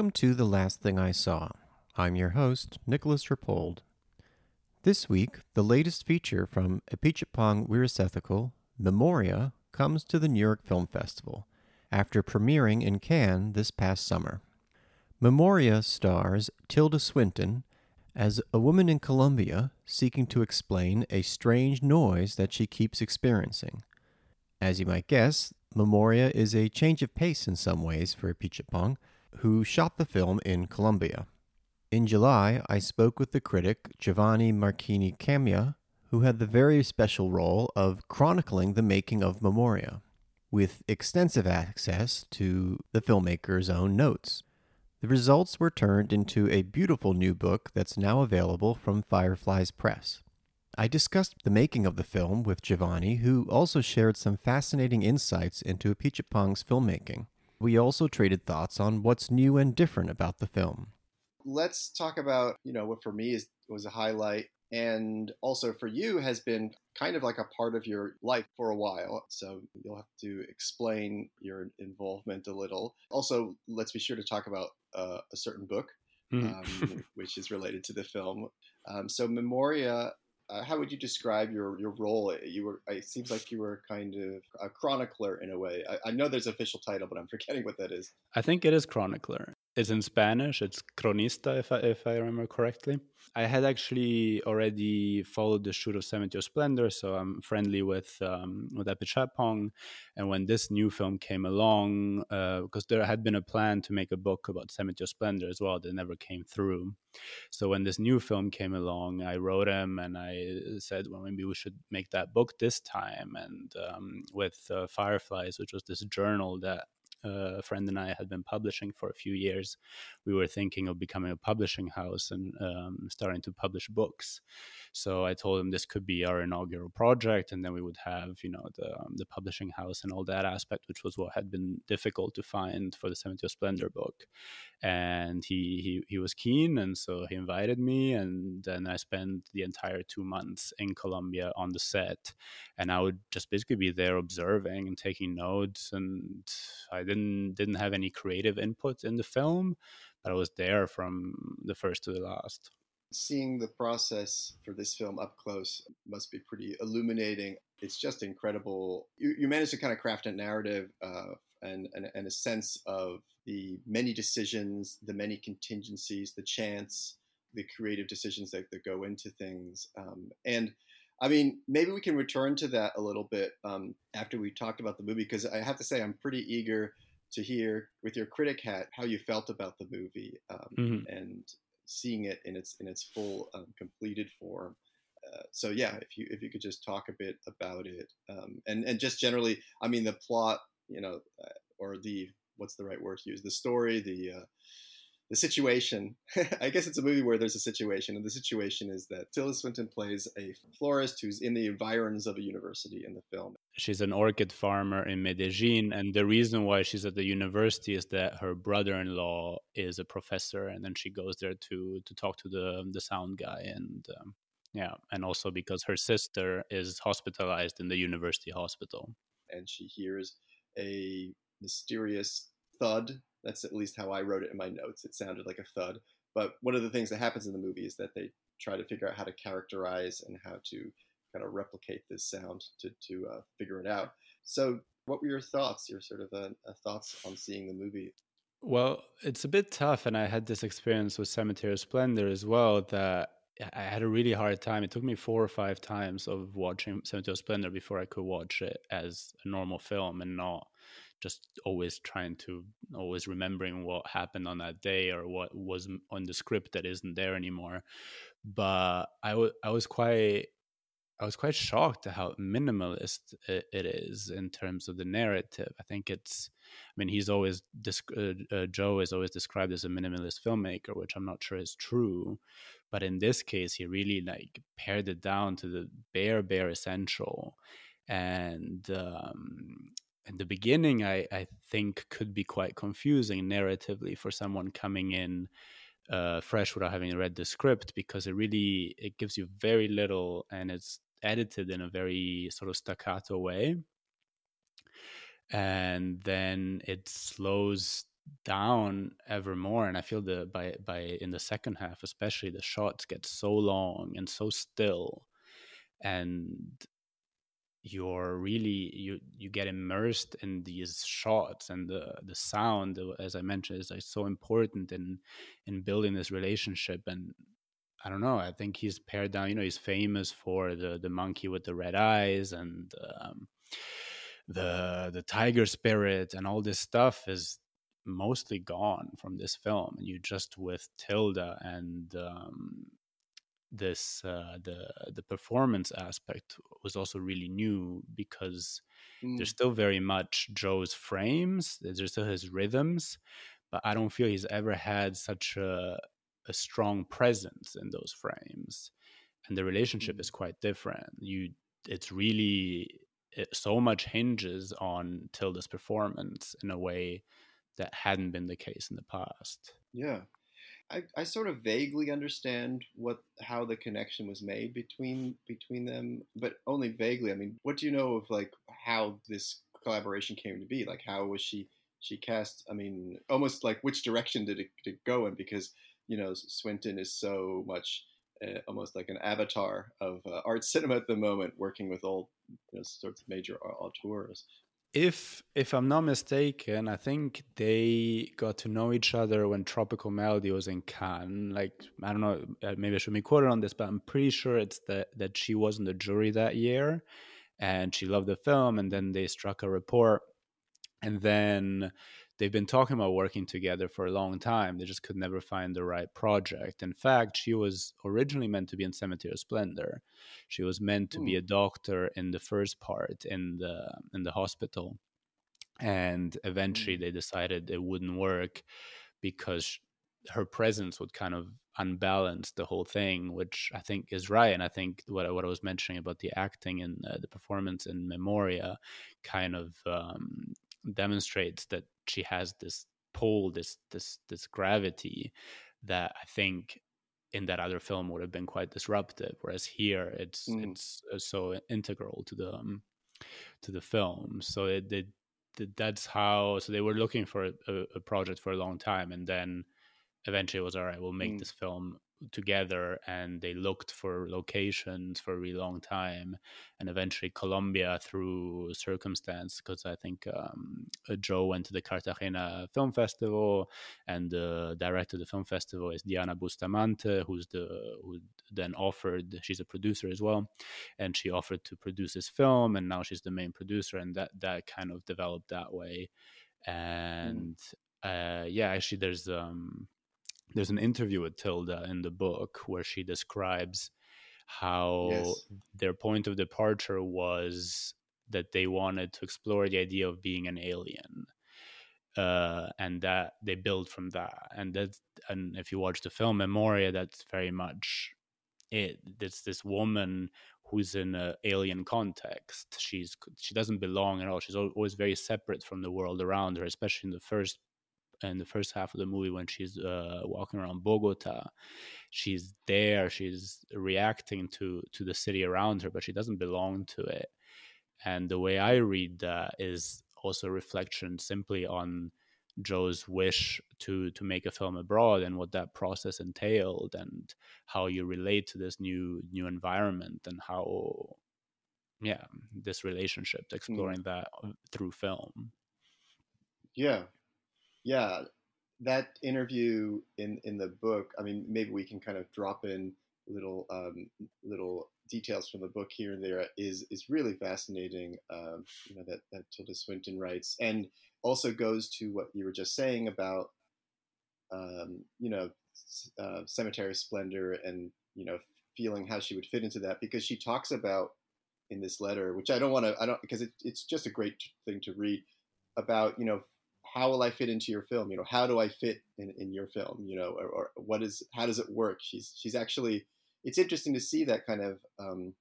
Welcome to The Last Thing I Saw. I'm your host, Nicolas Rapold. This week, the latest feature from Apichatpong Weerasethakul, Memoria, comes to the New York Film Festival after premiering in Cannes this past summer. Memoria stars Tilda Swinton as a woman in Colombia seeking to explain a strange noise that she keeps experiencing. As you might guess, Memoria is a change of pace in some ways for Apichatpong, who shot the film in Colombia. In July, I spoke with the critic Giovanni Marchini Camia, who had the very special role of chronicling the making of Memoria, with extensive access to the filmmaker's own notes. The results were turned into a beautiful new book that's now available from Fireflies Press. I discussed the making of the film with Giovanni, who also shared some fascinating insights into Apichatpong's filmmaking. We also traded thoughts on what's new and different about the film. Let's talk about, you know, what for me is was a highlight and also for you has been kind of like a part of your life for a while. So you'll have to explain your involvement a little. Also, let's be sure to talk about uh, a certain book, mm. um, which is related to the film. Um, so Memoria uh, how would you describe your, your role? You were. It seems like you were kind of a chronicler in a way. I, I know there's official title, but I'm forgetting what that is. I think it is chronicler. It's in Spanish. It's cronista, if I, if I remember correctly. I had actually already followed the shoot of Cemetery of Splendor, so I'm friendly with um, with Apichatpong. And when this new film came along, uh, because there had been a plan to make a book about Cemetery of Splendor as well, that never came through. So when this new film came along, I wrote him and I said, well, maybe we should make that book this time. And um, with uh, Fireflies, which was this journal that uh, a friend and I had been publishing for a few years, we were thinking of becoming a publishing house and um, starting to publish books. So I told him this could be our inaugural project, and then we would have, you know, the um, the publishing house and all that aspect, which was what had been difficult to find for the Cemetery of Splendor book. And he he he was keen, and so he invited me, and then I spent the entire two months in Colombia on the set, and I would just basically be there observing and taking notes, and I didn't didn't have any creative input in the film, but I was there from the first to the last seeing the process for this film up close must be pretty illuminating. It's just incredible. You, you managed to kind of craft a narrative uh, and, and, and, a sense of the many decisions, the many contingencies, the chance, the creative decisions that, that go into things. Um, and I mean, maybe we can return to that a little bit um, after we talked about the movie, because I have to say, I'm pretty eager to hear with your critic hat how you felt about the movie um, mm-hmm. and seeing it in its in its full um, completed form. Uh, so yeah, if you if you could just talk a bit about it, um, and and just generally, I mean, the plot, you know, uh, or the what's the right word to use? The story, the uh, the situation. I guess it's a movie where there's a situation, and the situation is that Tilda Swinton plays a florist who's in the environs of a university in the film. She's an orchid farmer in Medellin, and the reason why she's at the university is that her brother-in-law is a professor, and then she goes there to to talk to the the sound guy, and um, yeah, and also because her sister is hospitalized in the university hospital, and she hears a mysterious thud that's at least how I wrote it in my notes. It sounded like a thud. But one of the things that happens in the movie is that they try to figure out how to characterize and how to kind of replicate this sound to, to uh, figure it out. So, what were your thoughts, your sort of uh, uh, thoughts on seeing the movie? Well, it's a bit tough. And I had this experience with Cemetery Splendor as well that I had a really hard time. It took me four or five times of watching Cemetery Splendor before I could watch it as a normal film and not just always trying to always remembering what happened on that day or what was on the script that isn't there anymore but I, w- I was quite I was quite shocked at how minimalist it is in terms of the narrative. I think it's, I mean, he's always, uh, uh, Joe is always described as a minimalist filmmaker, which I'm not sure is true. But in this case, he really like pared it down to the bare, bare essential. And um, in the beginning, I, I think could be quite confusing narratively for someone coming in uh, fresh without having read the script because it really it gives you very little and it's edited in a very sort of staccato way. And then it slows down ever more and i feel the by by in the second half especially the shots get so long and so still. And you're really you you get immersed in these shots and the the sound as i mentioned is like so important in in building this relationship. And i don't know i think he's pared down you know he's famous for the the monkey with the red eyes and um, the the tiger spirit and all this stuff is mostly gone from this film. And you just with tilda and um, this uh, the the performance aspect was also really new because mm. there's still very much Joe's frames, there's still his rhythms, but I don't feel he's ever had such a a strong presence in those frames, and the relationship mm. is quite different. You, it's really it, so much hinges on Tilda's performance in a way that hadn't been the case in the past. Yeah, I, I sort of vaguely understand what how the connection was made between between them, but only vaguely. I mean, what do you know of like how this collaboration came to be? Like, how was she she cast? I mean, almost like which direction did it, did it go in? Because you know, Swinton is so much uh, almost like an avatar of uh, art cinema at the moment, working with all you know, sorts of major auteurs if if I'm not mistaken, I think they got to know each other when Tropical Malady was in Cannes. Like I don't know, uh, maybe I should be quoted on this, but I'm pretty sure it's that that she was in the jury that year, and she loved the film, and then they struck a report, and then they've been talking about working together for a long time. They just could never find the right project. In fact, she was originally meant to be in Cemetery of Splendor. She was meant to mm. be hmm. a doctor in the first part in the in the hospital, and eventually mm. they decided it wouldn't work because her presence would kind of unbalance the whole thing, which I think is right. And I think what what I was mentioning about the acting and uh, the performance in Memoria kind of um, demonstrates that she has this pull, this this this gravity that I think in that other film would have been quite disruptive. Whereas here, it's mm. it's uh, so integral to the um, to the film. So it, it, that's how. So they were looking for a, a, project for a long time, and then eventually it was all right. We'll make mm. this film together and they looked for locations for a really long time and eventually colombia through circumstance because i think um, uh, joe went to the cartagena film festival and the director of the film festival is diana bustamante who's the who then offered she's a producer as well and she offered to produce this film and now she's the main producer and that that kind of developed that way mm. and mm. uh, yeah actually there's um there's an interview with Tilda in the book where she describes how yes. their point of departure was that they wanted to explore the idea of being an alien uh, and that they build from that. And that and if you watch the film memoria that's very much it. It's this woman who's in an alien context. She's she doesn't belong at all. She's always very separate from the world around her especially in the first in the first half of the movie when she's uh, walking around Bogota. She's there, she's reacting to to the city around her, but she doesn't belong to it. And the way I read that is also a reflection simply on Joe's wish to to make a film abroad and what that process entailed and how you relate to this new new environment and how yeah this relationship mm. exploring mm. that uh, through film yeah yeah, that interview in in the book. I mean, maybe we can kind of drop in little um, little details from the book here and there. Is is really fascinating. Um, you know that that Tilda Swinton writes, and also goes to what you were just saying about um, you know uh, Cemetery Splendor and you know feeling how she would fit into that because she talks about in this letter, which I don't want to, I don't because it, it's just a great thing to read about you know how will I fit into your film? You know, how do I fit in, in your film? You know, or, or what is how does it work? She's she's actually it's interesting to see that kind of um,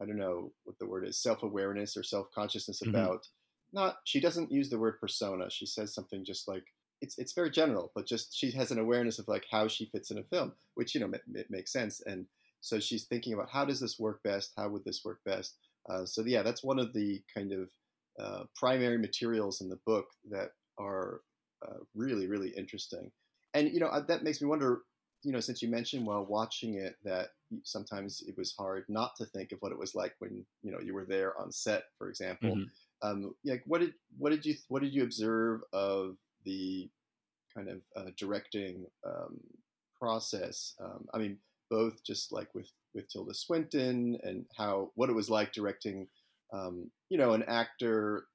I don't know what the word is self awareness or self consciousness mm-hmm. about not she doesn't use the word persona. She says something just like it's it's very general, but just she has an awareness of like how she fits in a film, which you know it makes sense. And so she's thinking about how does this work best? How would this work best? Uh, so yeah, that's one of the kind of uh, primary materials in the book that are uh, really really interesting. And you know that makes me wonder. You know, since you mentioned while watching it that sometimes it was hard not to think of what it was like when you know you were there on set, for example. Mm-hmm. Um, yeah, what did what did you what did you observe of the kind of uh, directing um, process? Um, I mean, both just like with with Tilda Swinton and how what it was like directing, um, you know, an actor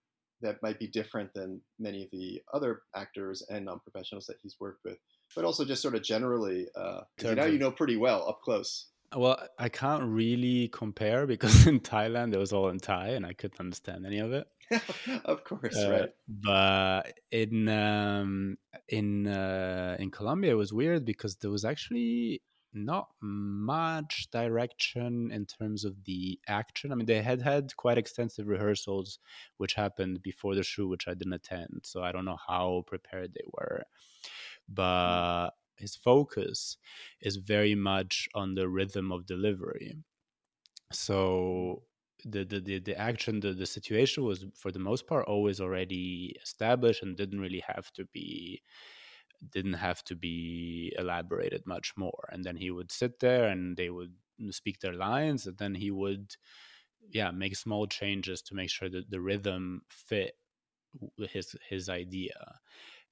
that might be different than many of the other actors and non-professionals that he's worked with, but also just sort of generally, uh, now you know pretty well up close. Well, I can't really compare because in Thailand it was all in Thai and I couldn't understand any of it. of course, uh, right. But in um, in uh, in Colombia it was weird because there was actually not much direction in terms of the action. I mean, they had had quite extensive rehearsals, which happened before the shoot, which I didn't attend. So I don't know how prepared they were. Mm. But his focus is very much on the rhythm of delivery. So the the the, the action the, the situation was for the most part always already established and didn't really have to be didn't have to be elaborated much more. And then he would sit there and they would mm, speak their lines and then he would yeah make small changes to make sure that the rhythm fit his his idea.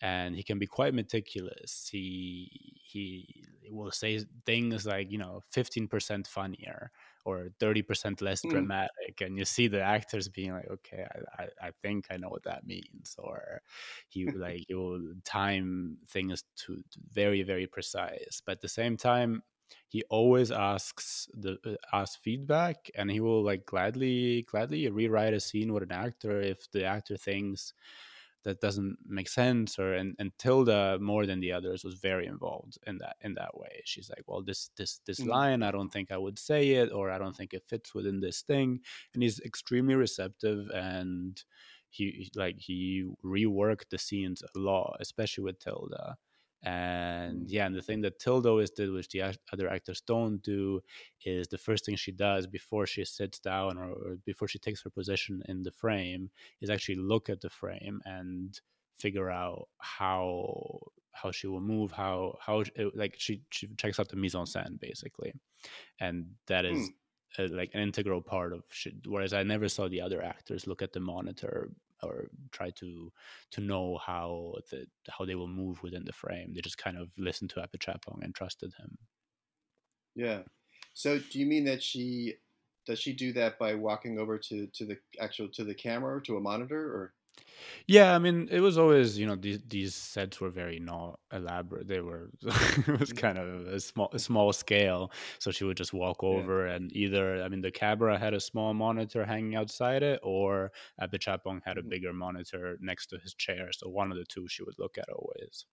And he can be quite meticulous. He he will say things like you know 15% funnier or 30% less mm. dramatic and you see the actors being like okay I, I, I think i know what that means or he like he will time things to, to, very very precise but at the same time he always asks the uh, asks feedback and he will like gladly gladly rewrite a scene with an actor if the actor thinks that doesn't make sense or and, and tilda more than the others was very involved in that in that way. She's like well this this this mm-hmm. line i don't think i would say it or i don't think it fits within this thing. And he's extremely receptive and he like he reworked the scenes a lot especially with tilda and yeah, and the thing that Tilda always did, which the other actors don't do, is the first thing she does before she sits down or, or before she takes her position in the frame is actually look at the frame and figure out how how she will move, how how like she she checks out the mise en scène basically, and that is. Hmm. A, like an integral part of shit. Whereas I never saw the other actors look at the monitor or try to to know how the how they will move within the frame. They just kind of listened to Apichatpong and trusted him. Yeah. So do you mean that she does she do that by walking over to to the actual to the camera or to a monitor or yeah, I mean, it was always you know these these sets were very not elaborate. They were it was kind of a small a small scale. So she would just walk over yeah. and either I mean the camera had a small monitor hanging outside it, or Apichatpong had a mm-hmm. bigger monitor next to his chair. So one of the two she would look at always.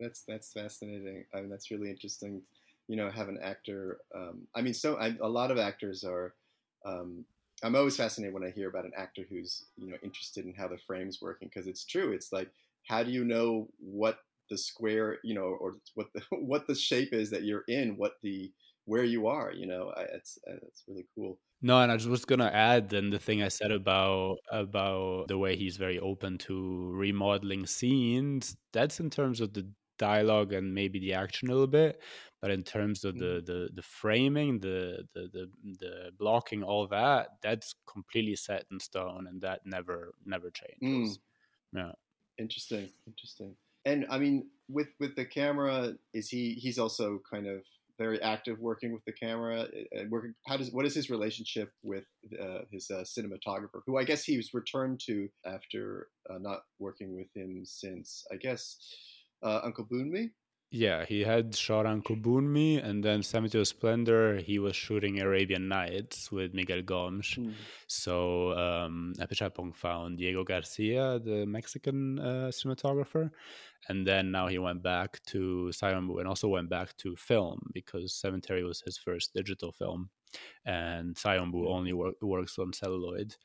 That's that's fascinating. I mean, that's really interesting. You know, have an actor. Um, I mean, so I, a lot of actors are. Um, I'm always fascinated when I hear about an actor who's you know interested in how the frame's working because it's true. It's like how do you know what the square you know or what the what the shape is that you're in, what the where you are. You know, I, it's uh, it's really cool. No, and I was gonna add then the thing I said about about the way he's very open to remodeling scenes. That's in terms of the dialogue and maybe the action a little bit but in terms of the mm. the, the framing the, the the the blocking all that that's completely set in stone and that never never changes mm. yeah interesting interesting and i mean with with the camera is he he's also kind of very active working with the camera and uh, working how does what is his relationship with uh, his uh, cinematographer who i guess he was returned to after uh, not working with him since i guess uh, uncle boonmee yeah, he had shot Uncle Boonmee, and then Cemetery of Splendor, he was shooting Arabian Nights with Miguel Gomes. Mm. So um, Apichatpong found Diego Garcia, the Mexican uh, cinematographer, and then now he went back to Sayombhu and also went back to film because Cemetery was his first digital film, and Sayombhu only wor- works on celluloid.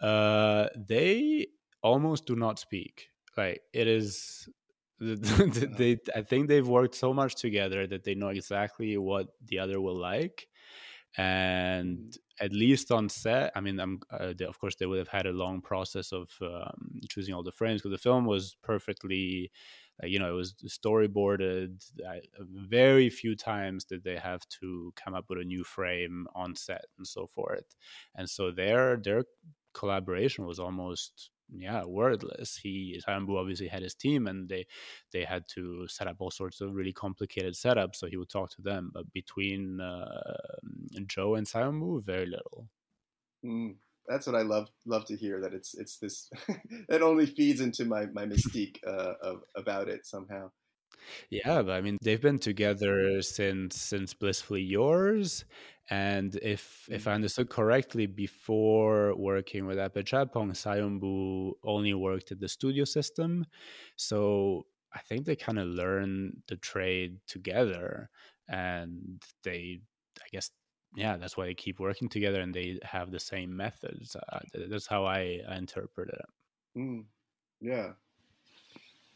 Uh, they almost do not speak. Like it is they i think they've worked so much together that they know exactly what the other will like and Mm-hmm. at least on set i mean i'm uh, they, of course they would have had a long process of um, choosing all the frames because the film was perfectly uh, you know it was storyboarded uh, very few times did they have to come up with a new frame on set and so forth and so their their collaboration was almost yeah wordless he Sayombhu obviously had his team and they they had to set up all sorts of really complicated setups so he would talk to them but between uh, joe and Sayombhu very little Mm, that's what I love love to hear. That it's it's this. it only feeds into my my mystique uh, of about it somehow. Yeah, but I mean they've been together since since Blissfully Yours, and if if I understood correctly, before working with Apichatpong, Sayombhu only worked at the studio system, so I think they kind of learned the trade together, and they, I guess, yeah, that's why they keep working together and they have the same methods. Uh, that's how I, I interpret it. Mm, yeah,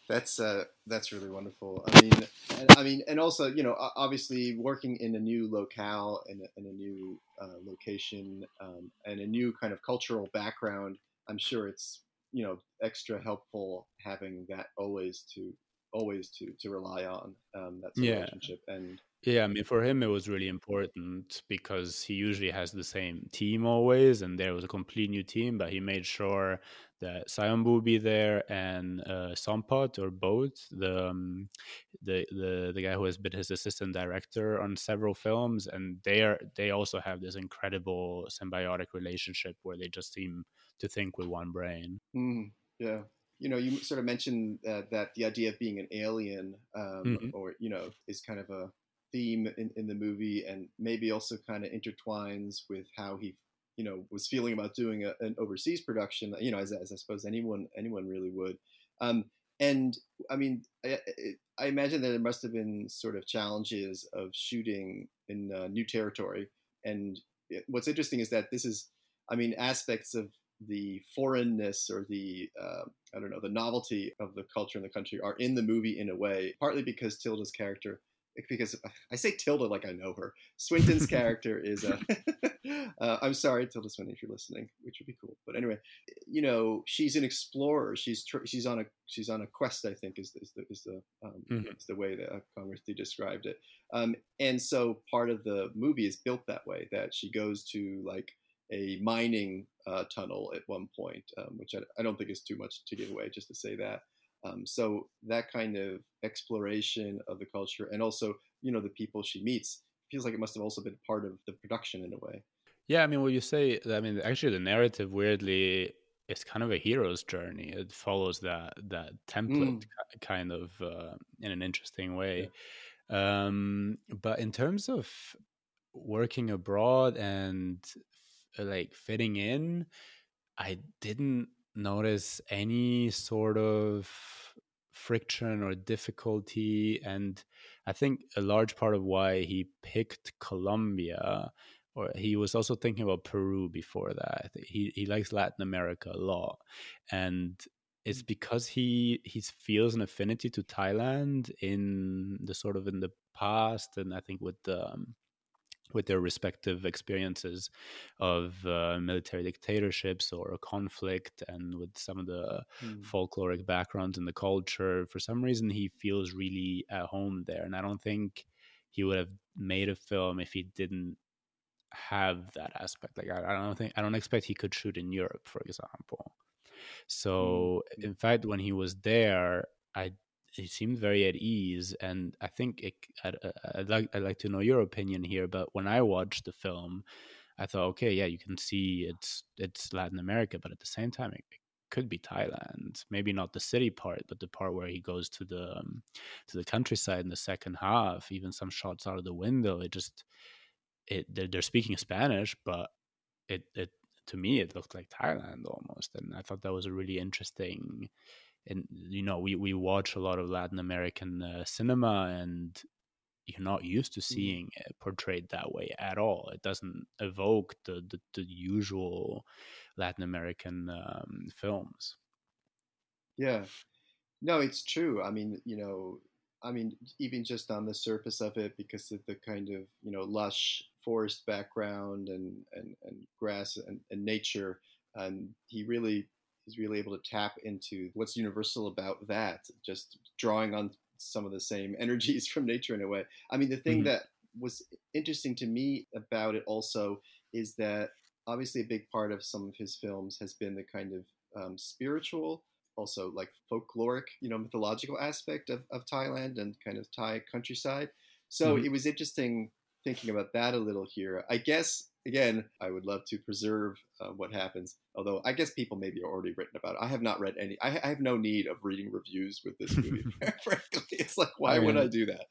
that's uh, that's really wonderful. I mean, and, I mean, and also you know, obviously working in a new locale in a, in a new uh, location um, and a new kind of cultural background. I'm sure it's you know extra helpful having that always to always to to rely on um, that Yeah. relationship and Yeah, I mean, for him, it was really important because he usually has the same team always, and there was a complete new team, but he made sure that Sayombhu would be there and uh, Sompot or both the um, the the the guy who has been his assistant director on several films, and they are they also have this incredible symbiotic relationship where they just seem to think with one brain. Mm, yeah. You know, you sort of mentioned uh, that the idea of being an alien, um, Mhm. or you know, is kind of a theme in, in the movie, and maybe also kind of intertwines with how he, you know, was feeling about doing a, an overseas production. You know, as, as I suppose anyone anyone really would. Um, and I mean, I, I- imagine that there must have been sort of challenges of shooting in uh, new territory. And it- what's interesting is that this is, I mean, aspects of the foreignness or the uh, I don't know the novelty of the culture in the country are in the movie in a way, partly because Tilda's character. Because I say Tilda like I know her. Swinton's character is a. uh, I'm sorry, Tilda Swinton, if you're listening, which would be cool. But anyway, you know, she's an explorer. She's tr- she's on a she's on a quest. I think is is the is the um, Mhm. is the way that uh, Congress described it. Um, and so part of the movie is built that way. That she goes to like a mining uh, tunnel at one point, um, which I, I don't think is too much to give away, just to say that. Um, so that kind of exploration of the culture, and also you know the people she meets, feels like it must have also been part of the production in a way. Yeah, I mean, what you say, I mean, actually, the narrative weirdly is kind of a hero's journey. It follows that that template Mm. ki- kind of uh, in an interesting way. Um, but in terms of working abroad and f- like fitting in, I didn't notice any sort of friction or difficulty. And I think a large part of why he picked Colombia, or he was also thinking about Peru before that. He he likes Latin America a lot, and it's because he he feels an affinity to Thailand in the sort of in the past, and I think with the um, with their respective experiences of uh, military dictatorships or a conflict and with some of the Mm. folkloric backgrounds in the culture for some reason he feels really at home there and i don't think he would have made a film if he didn't have that aspect like i, I don't think i don't expect he could shoot in europe for example so Mm. in fact when he was there i he seemed very at ease and i think it, I'd, I'd like i'd like to know your opinion here but when i watched the film i thought okay yeah you can see it's it's latin america but at the same time it, it could be thailand maybe not the city part but the part where he goes to the um, to the countryside in the second half even some shots out of the window it just it they're, they're speaking spanish but it it to me it looked like thailand almost and i thought that was a really interesting and you know we we watch a lot of latin american uh, cinema and you're not used to seeing it portrayed that way at all it doesn't evoke the the, the usual latin american um, films Yeah. No, it's true. I mean, you know, I mean, even just on the surface of it, because of the kind of, you know, lush forest background and and, and grass and, and nature, and he really he's really able to tap into what's universal about that. Just drawing on some of the same energies from nature in a way. I mean, the thing mm-hmm. that was interesting to me about it also is that obviously a big part of some of his films has been the kind of um, spiritual also like folkloric you know mythological aspect of, of thailand and kind of thai countryside so mm-hmm. it was interesting thinking about that a little here i guess again i would love to preserve uh, what happens although i guess people maybe already written about it i have not read any i, I have no need of reading reviews with this movie frankly it's like why I mean, would i do that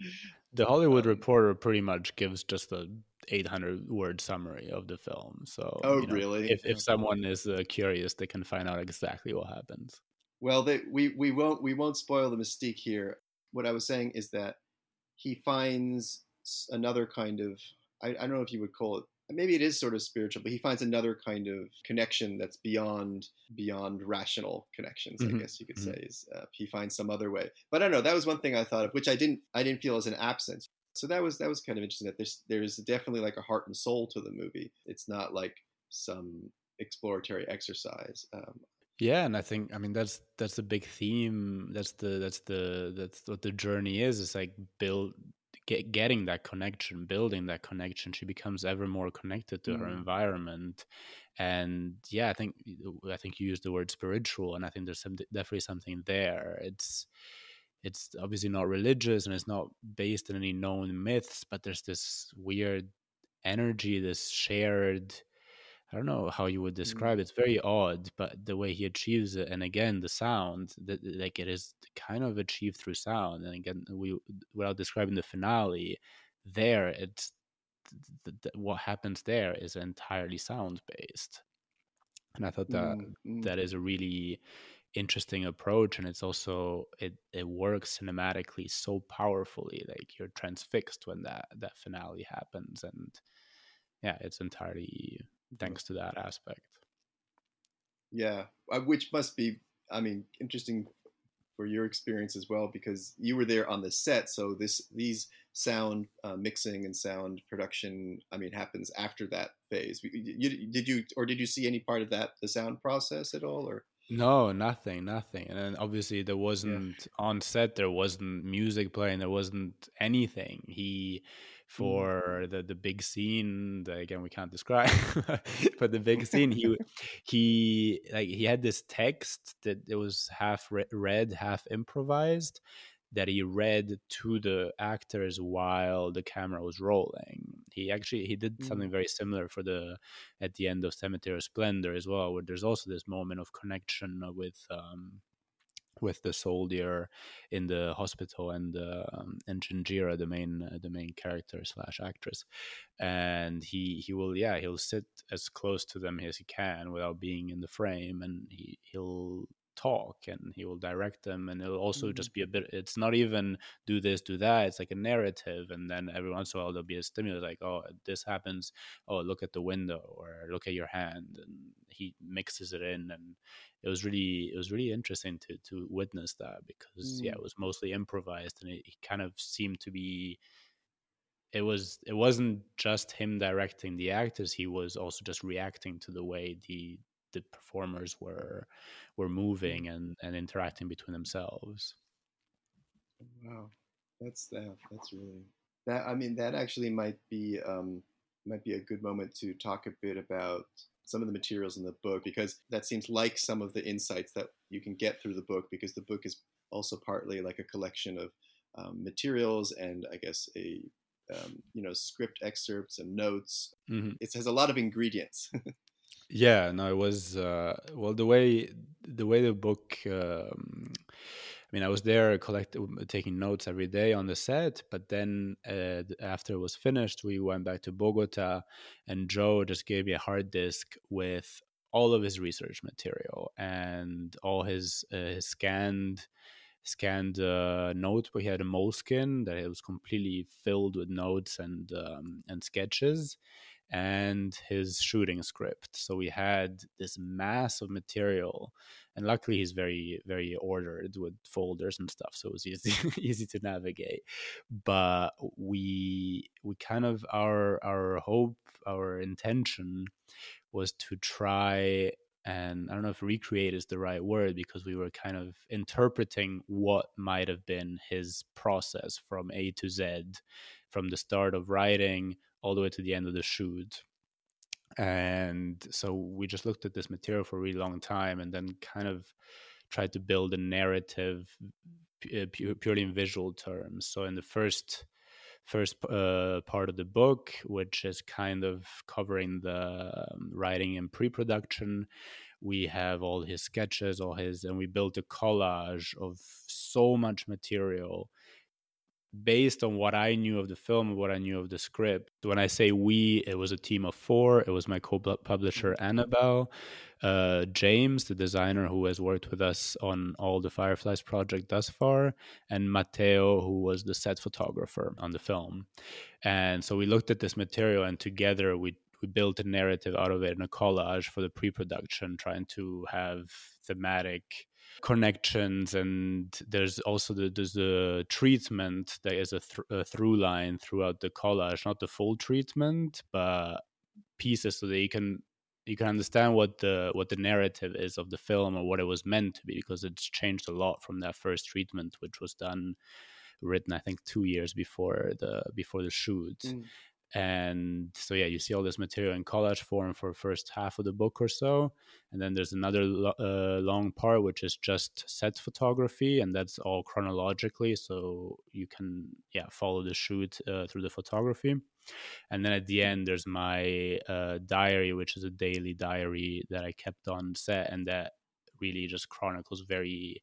the hollywood um, reporter pretty much gives just a 800 word summary of the film. So, oh, you know, really? If, if someone is uh, curious, they can find out exactly what happens. Well, they, we we won't we won't spoil the mystique here. What I was saying is that he finds another kind of I, I don't know if you would call it maybe it is sort of spiritual, but he finds another kind of connection that's beyond beyond rational connections. Mm-hmm. I guess you could mm-hmm. say is uh, he finds some other way. But I don't know. That was one thing I thought of, which I didn't I didn't feel as an absence. So that was that was kind of interesting. That there's there's definitely like a heart and soul to the movie. It's not like some exploratory exercise. Um, yeah, and I think I mean that's that's the big theme. That's the that's the that's what the journey is. It's like build get, getting that connection, building that connection. She becomes ever more connected to mm. her environment, and yeah, I think I think you used the word spiritual, and I think there's some definitely something there. It's it's obviously not religious and it's not based in any known myths, but there's this weird energy, this shared. I don't know how you would mm. describe it. It's very odd, but the way he achieves it, and again, the sound, that like it is kind of achieved through sound. And again, we without describing the finale, there it's th- th- what happens there is entirely sound based, and I thought that mm-hmm. that is a really interesting approach and it's also it it works cinematically so powerfully like you're transfixed when that that finale happens and yeah it's entirely thanks to that aspect yeah uh, which must be i mean interesting for your experience as well because you were there on the set so this these sound uh, mixing and sound production i mean happens after that phase you, did you or did you see any part of that the sound process at all or no, nothing, nothing. And then obviously there wasn't yeah. on set. There wasn't music playing. There wasn't anything. He. For mm. the the big scene that again we can't describe, but the big scene he he like he had this text that it was half read, half improvised, that he read to the actors while the camera was rolling. He actually he did something mm. very similar for the at the end of Cemetery of Splendor as well, where there's also this moment of connection with um, with the soldier in the hospital and um, and Jenjira, the main uh, the main character slash actress, and he he will yeah he'll sit as close to them as he can without being in the frame, and he he'll talk and he will direct them and it'll also mm-hmm. just be a bit it's not even do this do that it's like a narrative and then every once in a while there'll be a stimulus like oh this happens oh look at the window or look at your hand and he mixes it in and it was really it was really interesting to to witness that because mm. yeah it was mostly improvised and it, it kind of seemed to be it was it wasn't just him directing the actors he was also just reacting to the way the the performers were were moving and and interacting between themselves wow that's that that's really that i mean that actually might be um might be a good moment to talk a bit about some of the materials in the book because that seems like some of the insights that you can get through the book because the book is also partly like a collection of um, materials and I guess a um, you know script excerpts and notes. Mm-hmm. It has a lot of ingredients. Yeah, no, it was uh, well the way the way the book. Um, I mean, I was there collecting, taking notes every day on the set. But then uh, after it was finished, we went back to Bogota, and Joe just gave me a hard disk with all of his research material and all his uh, his scanned scanned uh, notebook. He had a Moleskine that it was completely filled with notes and um, and sketches and his shooting script. So we had this mass of material, and luckily he's very very ordered with folders and stuff, so it was easy easy to navigate. But we we kind of our our hope, our intention was to try and I don't know if recreate is the right word because we were kind of interpreting what might have been his process from A to Z, from the start of writing all the way to the end of the shoot. And so we just looked at this material for a really long time and then kind of tried to build a narrative uh, purely in visual terms. So in the first first uh, part of the book, which is kind of covering the um, writing and pre-production. We have all his sketches, all his, and we built a collage of so much material based on what I knew of the film what I knew of the script. When I say we, it was a team of four. It was my co-publisher Annabel, uh, James, the designer who has worked with us on all the Fireflies project thus far, and Matteo, who was the set photographer on the film. And so we looked at this material, and together we we built a narrative out of it in a collage for the pre-production, trying to have thematic connections and there's also the, there's the treatment that is a, th- a through line throughout the collage not the full treatment but pieces so that you can you can understand what the what the narrative is of the film or what it was meant to be because it's changed a lot from that first treatment which was done written i think two years before the before the shoot. Mm and so yeah you see all this material in collage form for first half of the book or so. And then there's another uh, long part which is just set photography and that's all chronologically. So you can yeah follow the shoot uh, through the photography. And then at the end there's my uh, diary which is a daily diary that i kept on set and that really just chronicles very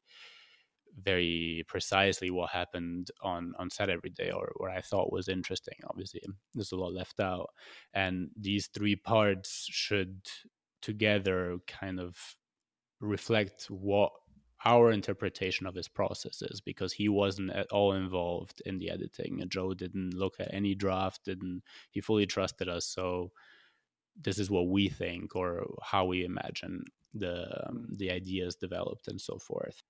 very precisely what happened on on set every day or what I thought was interesting. Obviously, there's a lot left out, and these three parts should together kind of reflect what our interpretation of his process is because he wasn't at all involved in the editing. Joe didn't look at any draft didn't he fully trusted us. So this is what we think or how we imagine the um, the ideas developed and so forth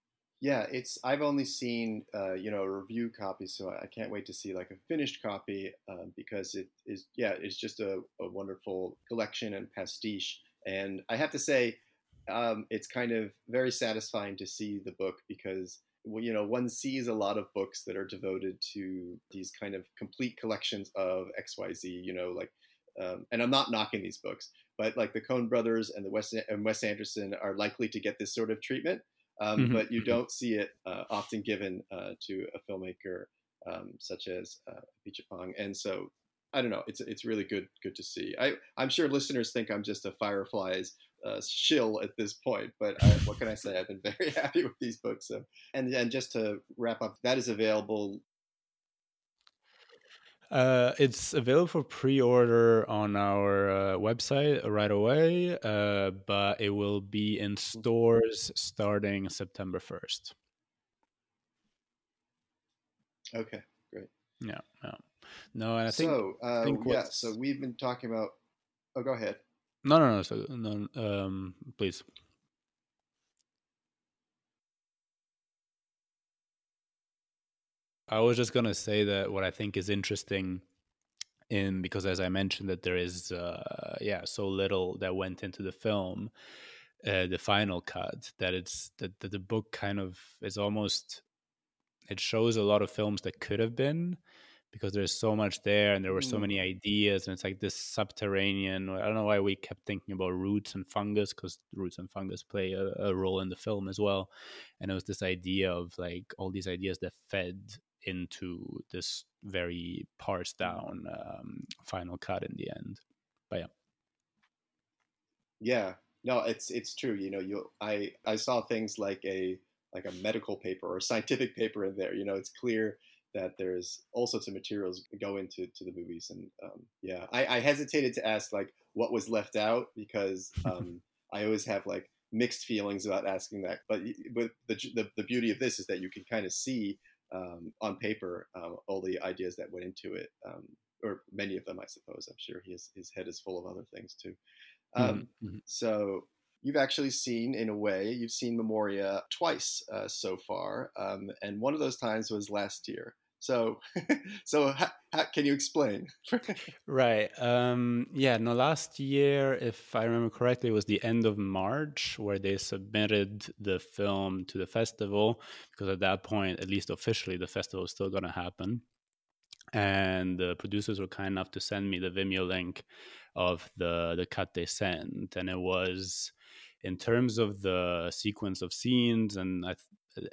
yeah, it's I've only seen uh, you know a review copy, so I can't wait to see like a finished copy um, because it is yeah it's just a, a, wonderful collection and pastiche. And I have to say, um, it's kind of very satisfying to see the book because you know one sees a lot of books that are devoted to these kind of complete collections of X Y Z. You know, like um, and I'm not knocking these books, but like the Coen Brothers and the Wes and Wes Anderson are likely to get this sort of treatment um, mm-hmm. but you don't see it uh, often given uh, to a filmmaker um, such as uh, Apichatpong. And so I don't know. It's it's really good good to see. I I'm sure listeners think I'm just a Fireflies uh, shill at this point, but I, what can I say? I've been very happy with these books. So, and and just to wrap up, that is available uh, it's available for pre-order on our uh, website right away, uh, but it will be in stores starting September first. Okay, great. Yeah, yeah. No, and I think so. Uh, think yeah, so we've been talking about. Oh, go ahead. No, no, no. So, no. Um, please. I was just gonna say that what I think is interesting in because as I mentioned that there is uh, yeah so little that went into the film, uh, the final cut that it's that, that the book kind of is almost it shows a lot of films that could have been because there's so much there and there were so mm. many ideas and it's like this subterranean i don't know why we kept thinking about roots and fungus because roots and fungus play a, a, role in the film as well and it was this idea of like all these ideas that fed into this very parsed mm. down um, final cut in the end. But yeah. Yeah, no, it's it's true. You know, you I I saw things like a like a medical paper or a scientific paper in there. You know, it's clear that there's all sorts of materials go into to the movies, and um, yeah, I, I hesitated to ask like what was left out because um, I always have like mixed feelings about asking that. But with the, the the beauty of this is that you can kind of see um, on paper um, all the ideas that went into it. Um, or many of them, I suppose. I'm sure he is, his head is full of other things too. Um, mm-hmm. So you've actually seen, in a way, you've seen Memoria twice uh, so far, um, and one of those times was last year. So, so can you explain? right. Um, yeah. No. Last year, if I remember correctly, it was the end of March where they submitted the film to the festival because at that point, at least officially, the festival was still going to happen. And the producers were kind enough to send me the Vimeo link of the the cut they sent, and it was in terms of the sequence of scenes and I,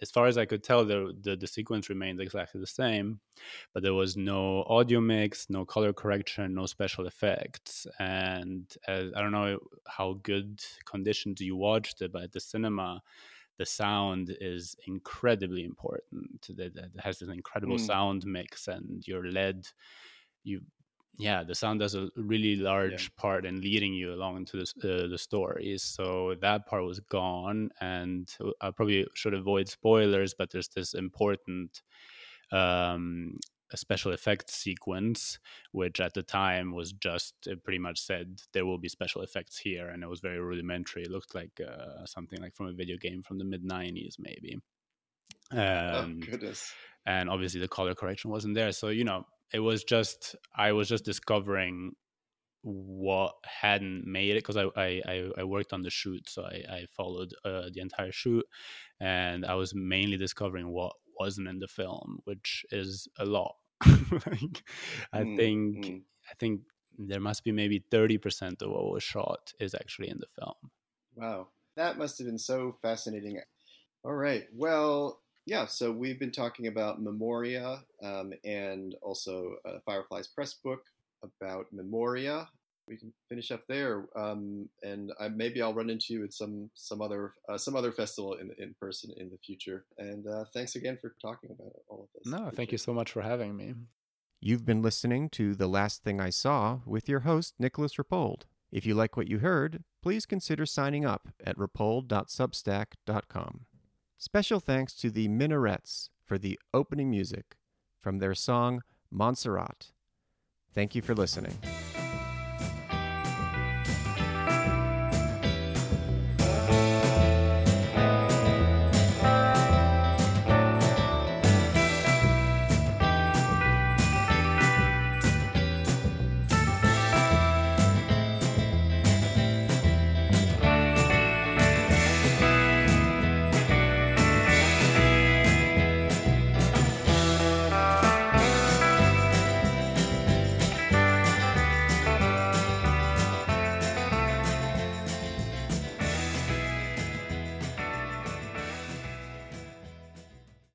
as far as I could tell, the, the, the sequence remained exactly the same, but there was no audio mix, no color correction, no special effects, and as, I don't know how good conditions you watched it, but at the cinema, the sound is incredibly important. It, it has an incredible mm. sound mix, and you're led. You yeah the sound does a really large yeah. part in leading you along into this, uh, the stories so that part was gone and i probably should avoid spoilers but there's this important um, special effects sequence which at the time was just pretty much said there will be special effects here and it was very rudimentary. It looked like uh, something like from a video game from the mid 90s maybe. Um, oh goodness. and obviously the color correction wasn't there so you know it was just I was just discovering what hadn't made it because I, I I worked on the shoot, so I, I followed uh, the entire shoot, and I was mainly discovering what wasn't in the film, which is a lot. like, I mm, think mm. I think there must be maybe thirty percent of what was shot is actually in the film. Wow, that must have been so fascinating. All right, well, yeah, so we've been talking about Memoria um, and also uh, Fireflies Press book about Memoria. We can finish up there, um, and I, maybe I'll run into you at some some other uh, some other festival in in person in the future. And uh, thanks again for talking about all of this. No, thank you so much for having me. You've been listening to The Last Thing I Saw with your host, Nicolas Rapold. If you like what you heard, please consider signing up at rapold.substack.com. Special thanks to the Minarets for the opening music from their song Monserrate. Thank you for listening.